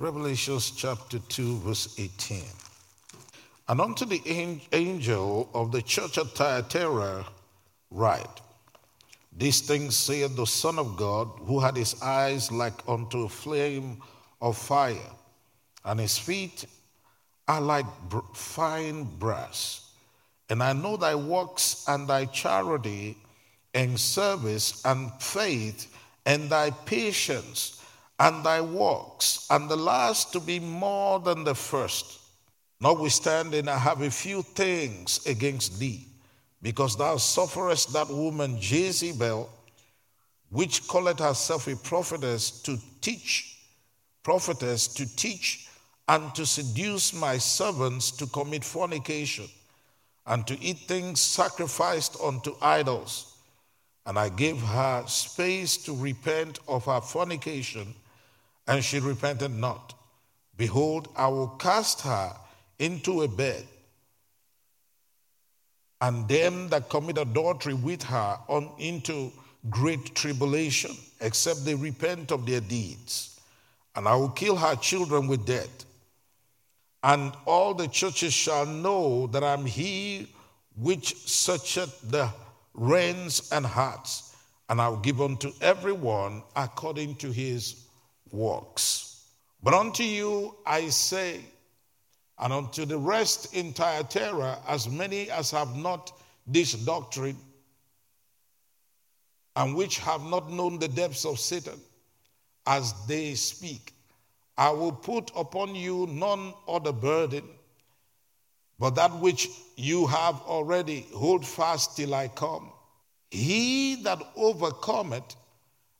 Revelations chapter 2, verse 18. And unto the angel of the church at Thyatira write, These things saith the Son of God, who had his eyes like unto a flame of fire, and his feet are like fine brass. And I know thy works and thy charity and service and faith and thy patience and thy works, and the last to be more than the first. Notwithstanding, I have a few things against thee, because thou sufferest that woman Jezebel, which calleth herself a prophetess, to teach, prophetess, to teach and to seduce my servants to commit fornication and to eat things sacrificed unto idols. And I gave her space to repent of her fornication, and she repented not. Behold, I will cast her into a bed, and them that commit adultery with her on into great tribulation, except they repent of their deeds. And I will kill her children with death. And all the churches shall know that I'm he which searcheth the reins and hearts, and I'll give unto everyone according to his works. But unto you I say, and unto the rest in Thyatira, as many as have not this doctrine, and which have not known the depths of Satan, as they speak, I will put upon you none other burden, but that which you have already. Hold fast till I come. He that overcometh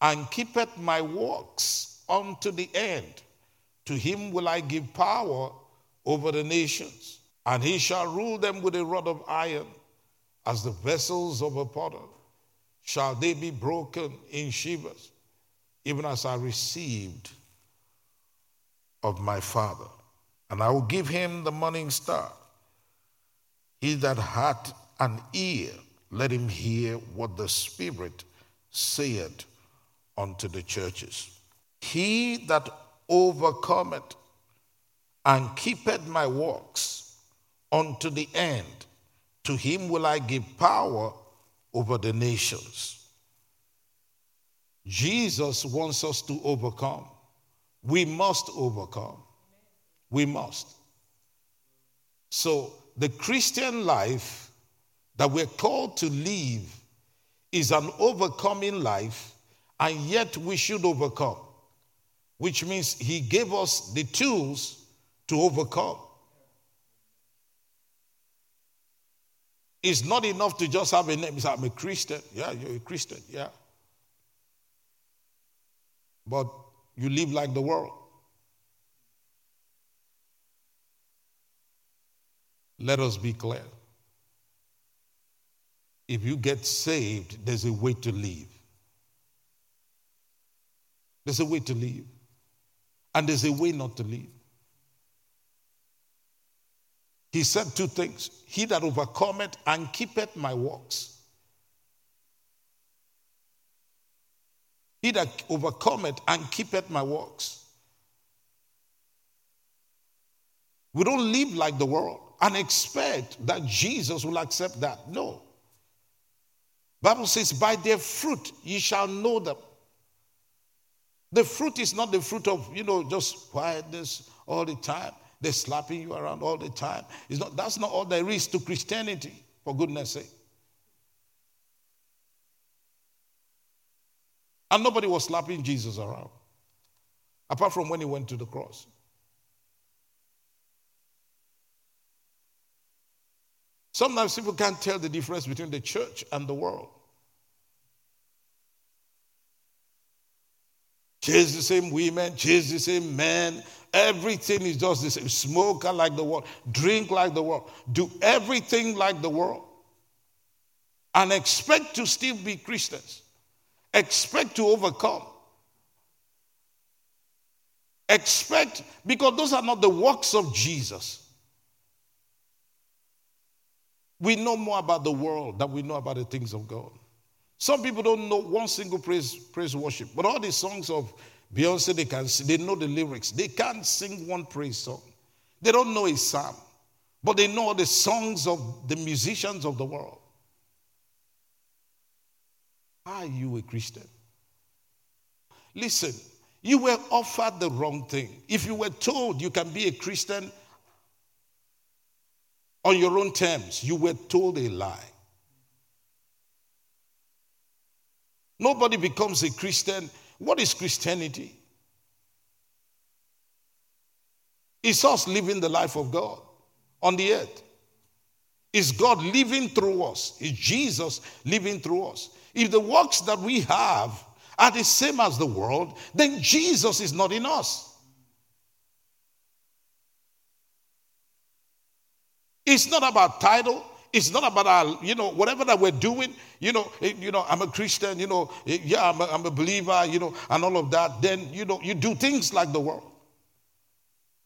and keepeth my works unto the end, to him will I give power over the nations, and he shall rule them with a rod of iron, as the vessels of a potter. Shall they be broken in shivers, even as I received of my Father? And I will give him the morning star. He that hath an ear, let him hear what the Spirit saith unto the churches. He that overcometh and keepeth my works unto the end. To him will I give power over the nations. Jesus wants us to overcome. We must overcome. We must. So, the Christian life that we're called to live is an overcoming life, and yet we should overcome, which means He gave us the tools to overcome. It's not enough to just have a name. Say, I'm a Christian. Yeah, you're a Christian. Yeah. But you live like the world. Let us be clear. If you get saved, there's a way to live. There's a way to live. And there's a way not to live. He said two things He that overcometh and keepeth my works. He that overcometh and keepeth my works. We don't live like the world and expect that Jesus will accept that. No. Bible says, by their fruit ye shall know them. The fruit is not the fruit of, you know, just quietness all the time. They're slapping you around all the time. It's not, that's not all there is to Christianity, for goodness sake. And nobody was slapping Jesus around, apart from when he went to the cross. Sometimes people can't tell the difference between the church and the world. Chase the same women, chase the same men, Everything is just the same. Smoke like the world, drink like the world, do everything like the world. And expect to still be Christians. Expect to overcome. Expect, because those are not the works of Jesus. We know more about the world than we know about the things of God. Some people don't know one single praise, praise worship, but all the songs of Beyonce, they can they know the lyrics. They can't sing one praise song. They don't know a psalm, but they know the songs of the musicians of the world. Are you a Christian? Listen, you were offered the wrong thing. If you were told you can be a Christian on your own terms, you were told a lie. Nobody becomes a Christian. What is Christianity? It's us living the life of God on the earth. It's God living through us. It's Jesus living through us. If the works that we have are the same as the world, then Jesus is not in us. It's not about title. It's not about our, you know, whatever that we're doing, you know, eh, you know, I'm a Christian, you know, eh, yeah, I'm a, I'm a believer, you know, and all of that. Then, you know, you do things like the world.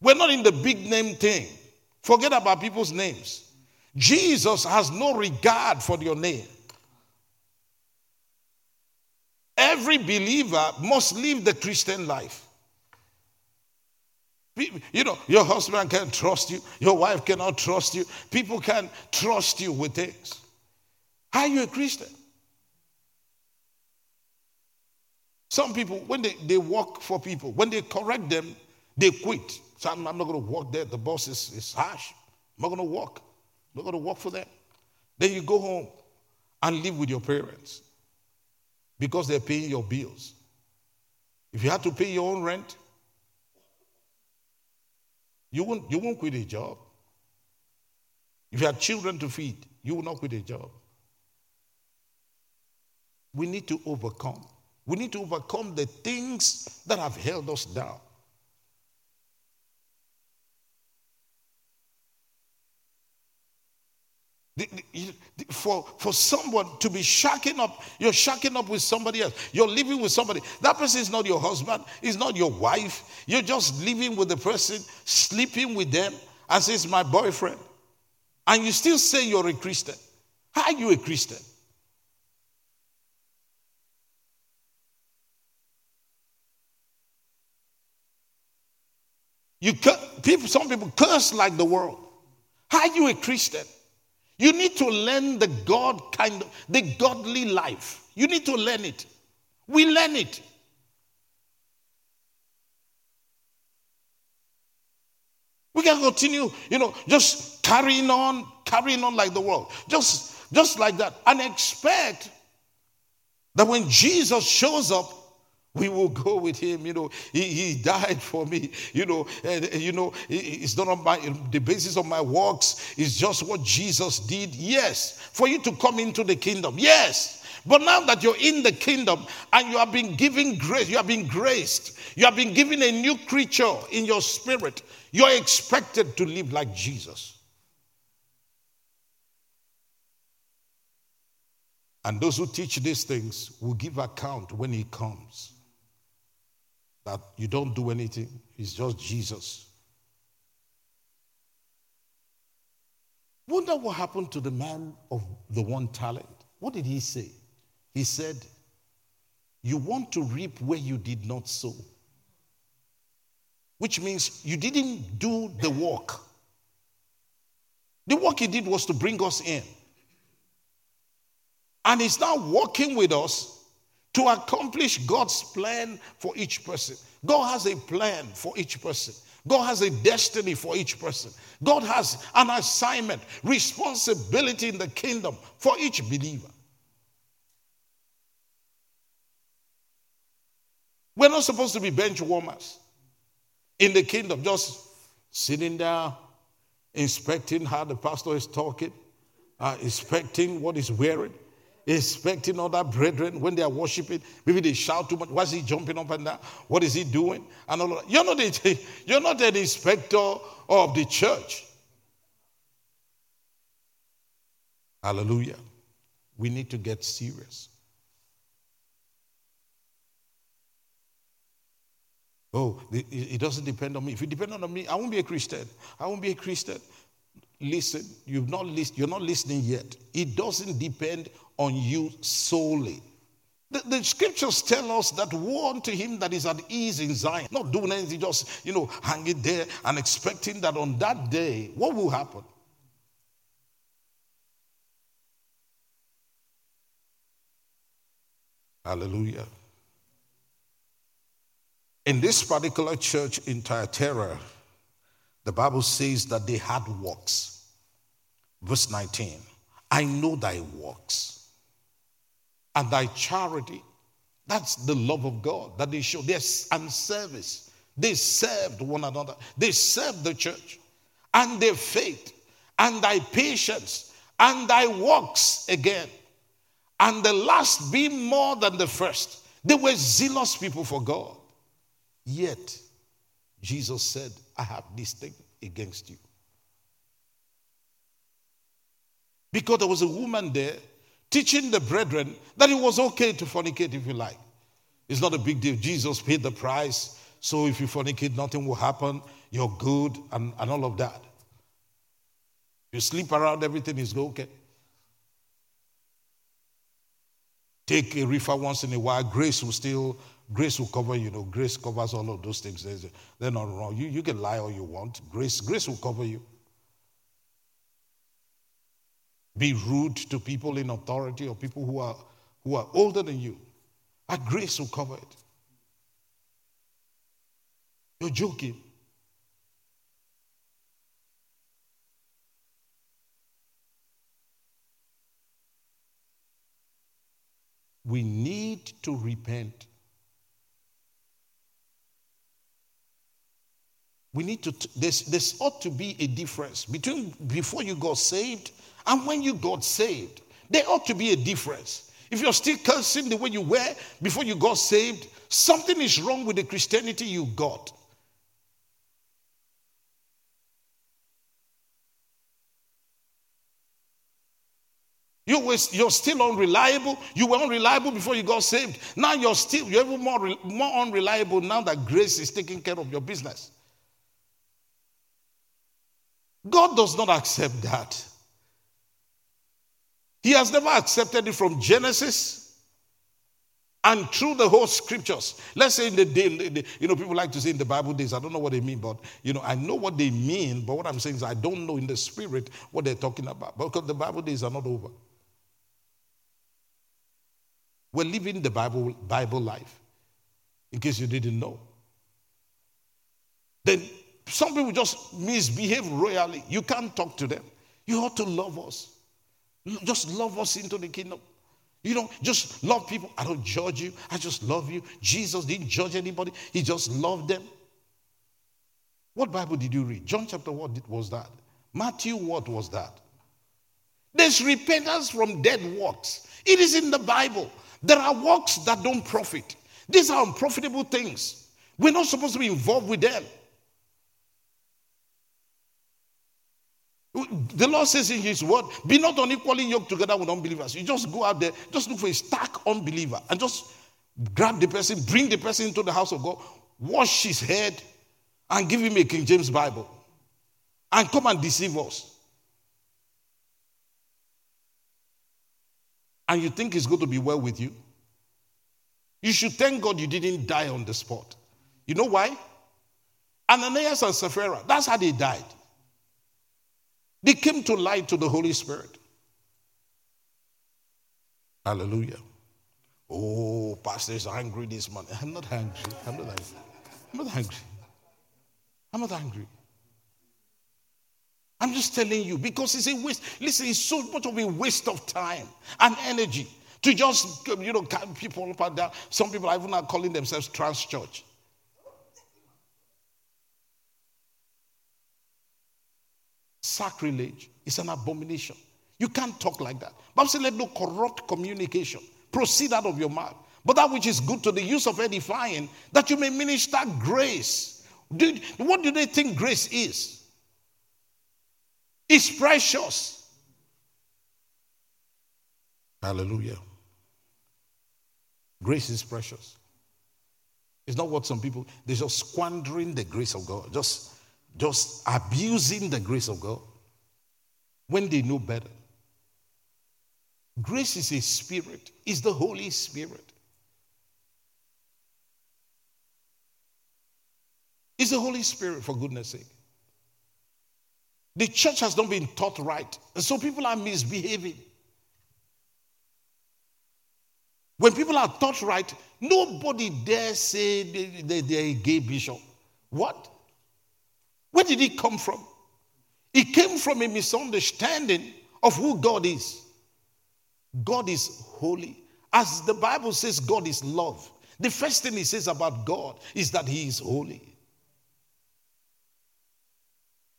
We're not in the big name thing. Forget about people's names. Jesus has no regard for your name. Every believer must live the Christian life. You know, your husband can't trust you, your wife cannot trust you, people can't trust you with things. Are you a Christian? Some people, when they, they work for people, when they correct them, they quit. So I'm, I'm not going to work there. The boss is, is harsh. I'm not going to work. I'm not going to work for them. Then you go home and live with your parents because they're paying your bills. If you had to pay your own rent, you won't, you won't quit a job. If you have children to feed, you will not quit a job. We need to overcome. We need to overcome the things that have held us down. For, for someone to be shacking up, you're shacking up with somebody else. You're living with somebody. That person is not your husband, is not your wife. You're just living with the person, sleeping with them, and says, My boyfriend. And you still say you're a Christian. How are you a Christian? You people, some people curse like the world. How are you a Christian? You need to learn the God kind of, the godly life. You need to learn it. We learn it. We can continue, you know, just carrying on, carrying on like the world. Just, just like that. And expect that when Jesus shows up, we will go with him. You know, he, he died for me. You know, and, you know, it's not on my the basis of my works. It's just what Jesus did. Yes, for you to come into the kingdom. Yes. But now that you're in the kingdom and you have been given grace, you have been graced, you have been given a new creature in your spirit, you're expected to live like Jesus. And those who teach these things will give account when he comes that you don't do anything, it's just Jesus. Wonder what happened to the man of the one talent. What did he say? He said, You want to reap where you did not sow. Which means you didn't do the work. The work he did was to bring us in. And he's now working with us to accomplish God's plan for each person. God has a plan for each person. God has a destiny for each person. God has an assignment, responsibility in the kingdom for each believer. We're not supposed to be bench warmers in the kingdom, just sitting there, inspecting how the pastor is talking, uh, inspecting what he's wearing, expecting other brethren when they are worshiping. Maybe they shout too much. Why is he jumping up and down? What is he doing? And all You're not, a, you're not an inspector of the church. Hallelujah. We need to get serious. Oh, it doesn't depend on me. If it depended on me, I won't be a Christian. I won't be a Christian. Listen, you've not list, you're not listening yet. It doesn't depend on you solely. The, the, scriptures tell us that woe unto him that is at ease in Zion, not doing anything, just, you know, hanging there and expecting that on that day, what will happen? Hallelujah. In this particular church in Thyatira, the Bible says that they had works. Verse 19 I know thy works and thy charity. That's the love of God that they show. Yes, and service. They served one another, they served the church, and their faith, and thy patience, and thy works again. And the last be more than the first. They were zealous people for God. Yet, Jesus said, I have this thing against you. Because there was a woman there teaching the brethren that it was okay to fornicate if you like. It's not a big deal. Jesus paid the price. So if you fornicate, nothing will happen. You're good and, and all of that. You sleep around, everything is okay. Take a reefer once in a while, grace will still Grace will cover, you know, grace covers all of those things. They're not wrong. You, you can lie all you want. Grace, grace will cover you. Be rude to people in authority or people who are who are older than you. Our grace will cover it. You're joking. We need to repent. we need to, there's, there's ought to be a difference between before you got saved and when you got saved. There ought to be a difference. If you're still cursing the way you were before you got saved, something is wrong with the Christianity you got. You were, you're still unreliable. You were unreliable before you got saved. Now you're still you're even more, more unreliable now that grace is taking care of your business. God does not accept that. He has never accepted it from Genesis and through the whole scriptures. Let's say in the day, you know, people like to say in the Bible days, I don't know what they mean, but, you know, I know what they mean, but what I'm saying is I don't know in the spirit what they're talking about because the Bible days are not over. We're living the Bible, Bible life, in case you didn't know. Then some people just misbehave royally. You can't talk to them. You ought to love us. Just love us into the kingdom. You know, just love people. I don't judge you. I just love you. Jesus didn't judge anybody, He just loved them. What Bible did you read? John chapter what was that? Matthew, what was that? There's repentance from dead works. It is in the Bible. There are works that don't profit. These are unprofitable things. We're not supposed to be involved with them. The Lord says in His word, be not unequally yoked together with unbelievers. You just go out there, just look for a stark unbeliever and just grab the person, bring the person into the house of God, wash his head, and give him a King James Bible. And come and deceive us. And you think it's going to be well with you? You should thank God you didn't die on the spot. You know why? Ananias and Sapphira, that's how they died. They came to light to the Holy Spirit. Hallelujah. Oh, pastor is angry this morning. I'm not angry. I'm not angry. I'm not angry. I'm not angry. I'm just telling you because it's a waste. Listen, it's so much of a waste of time and energy to just, you know, people up and down. Some people are even not calling themselves trans church. Sacrilege. It's an abomination. You can't talk like that. Bible says, let no corrupt communication proceed out of your mouth. But that which is good to the use of edifying, that you may minister grace. Dude, what do they think grace is? It's precious. Hallelujah. Grace is precious. It's not what some people, they're just squandering the grace of God. Just just abusing the grace of God when they know better. Grace is a spirit, is the Holy Spirit. Is the Holy Spirit, for goodness sake. The church has not been taught right, and so people are misbehaving. When people are taught right, nobody dare say they, they're a gay bishop. What? Where did it come from? It came from a misunderstanding of who God is. God is holy. As the Bible says, God is love. The first thing he says about God is that he is holy.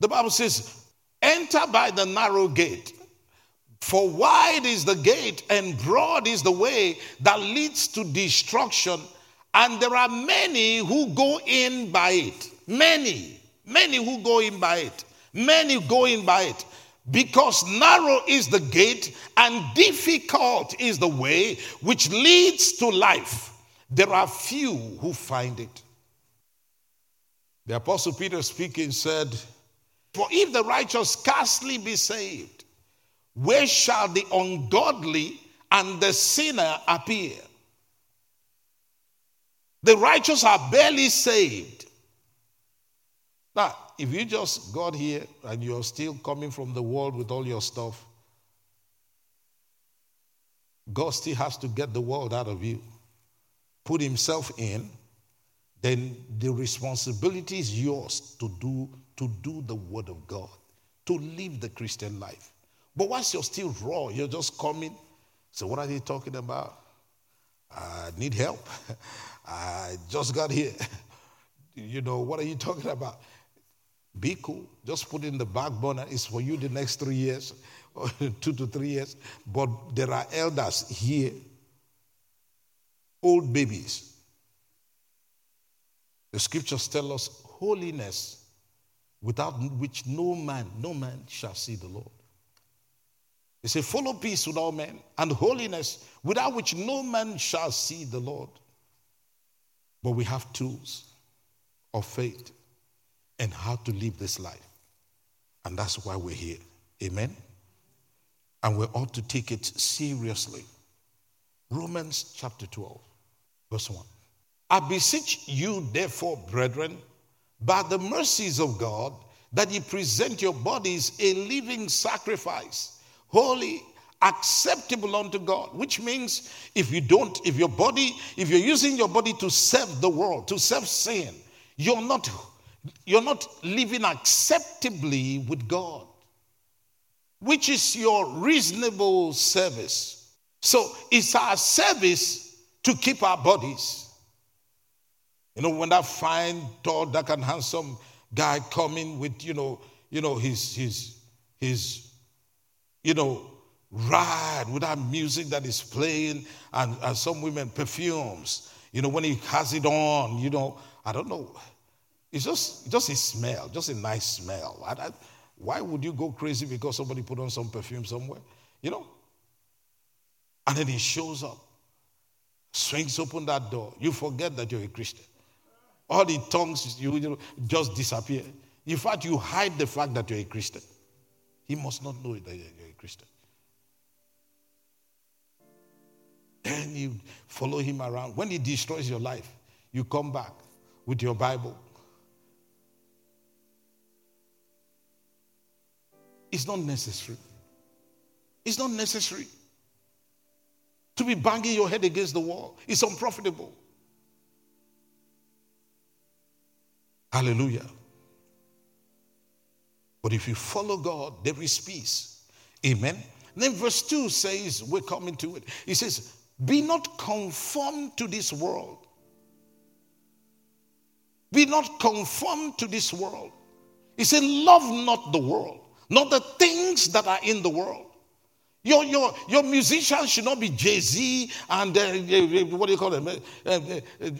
The Bible says, enter by the narrow gate. For wide is the gate and broad is the way that leads to destruction, and there are many who go in by it. Many, many who go in by it. Many go in by it. Because narrow is the gate and difficult is the way which leads to life. There are few who find it. The Apostle Peter speaking said, For if the righteous scarcely be saved, where shall the ungodly and the sinner appear? The righteous are barely saved. Now, if you just got here and you're still coming from the world with all your stuff, God still has to get the world out of you, put Himself in, then the responsibility is yours to do, to do the Word of God, to live the Christian life. But once you're still raw, you're just coming. So, what are they talking about? I need help. I just got here. you know, what are you talking about? Be cool. Just put in the back burner. It's for you the next three years, two to three years. But there are elders here, old babies. The scriptures tell us holiness without which no man, no man shall see the Lord. They say, Follow peace with all men and holiness, without which no man shall see the Lord. But we have tools of faith and how to live this life. And that's why we're here. Amen. And we ought to take it seriously. Romans chapter 12, verse 1. I beseech you, therefore, brethren, by the mercies of God, that ye present your bodies a living sacrifice holy, acceptable unto God, which means if you don't, if your body, if you're using your body to serve the world, to serve sin, you're not you're not living acceptably with God, which is your reasonable service. So it's our service to keep our bodies. You know, when that fine, tall, dark, and handsome guy coming with, you know, you know, his his his you know, ride with that music that is playing, and, and some women perfumes. You know, when he has it on, you know, I don't know. It's just just a smell, just a nice smell. I, I, why would you go crazy because somebody put on some perfume somewhere? You know? And then he shows up, swings open that door. You forget that you're a Christian. All the tongues you, you know, just disappear. In fact, you hide the fact that you're a Christian. He must not know that you're a Christian. Then you follow him around. When he destroys your life, you come back with your Bible. It's not necessary. It's not necessary to be banging your head against the wall. It's unprofitable. Hallelujah. But if you follow God, there is peace. Amen. Then verse 2 says, we're coming to it. He says, Be not conformed to this world. Be not conformed to this world. He said, Love not the world, not the things that are in the world. Your, your, your musicians should not be Jay Z and uh, uh, what do you call them? Uh, uh, uh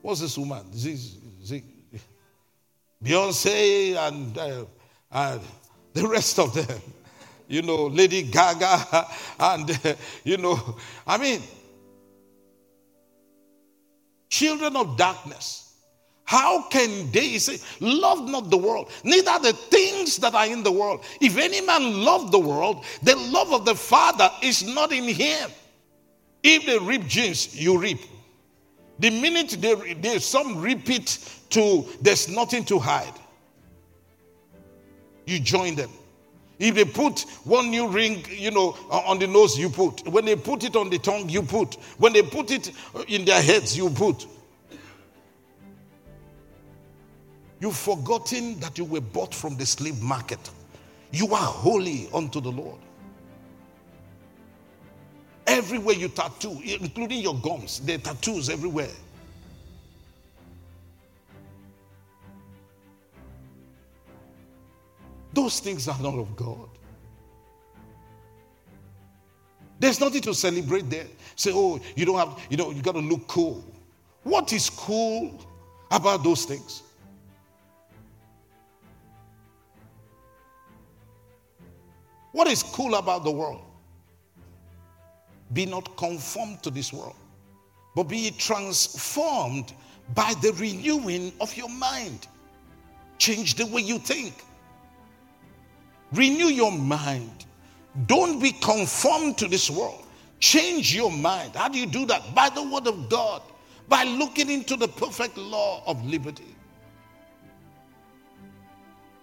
what's this woman? Z, Z, Beyonce and uh, the rest of them you know, Lady Gaga, and, uh, you know, I mean, children of darkness. How can they say, Love not the world, neither the things that are in the world? If any man love the world, the love of the Father is not in him. If they reap jeans, you reap. The minute they, they some repeat to there's nothing to hide, you join them. If they put one new ring, you know, on the nose, you put. When they put it on the tongue, you put. When they put it uh, in their heads, you put. You've forgotten that you were bought from the slave market. You are holy unto the Lord. Everywhere you tattoo, including your gums, there are tattoos everywhere. Those things are not of God. There's nothing to celebrate there. Say, oh, you don't have, you know, you got to look cool. What is cool about those things? What is cool about the world? Be not conformed to this world, but be transformed by the renewing of your mind. Change the way you think. Renew your mind. Don't be conformed to this world. Change your mind. How do you do that? By the word of God, by looking into the perfect law of liberty.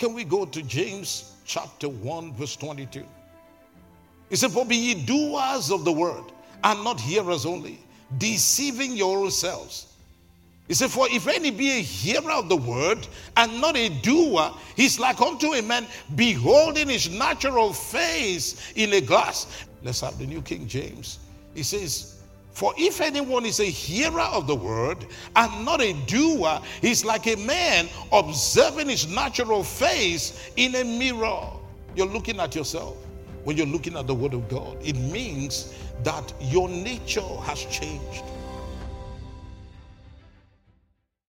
Can we go to James chapter 1, verse 22? He said, For be ye doers of the word, and not hearers only, deceiving yourselves. He said, For if any be a hearer of the word and not a doer, he's like unto a man beholding his natural face in a glass. Let's have the New King James. He says, For if anyone is a hearer of the word and not a doer, he's like a man observing his natural face in a mirror. You're looking at yourself when you're looking at the word of God. It means that your nature has changed.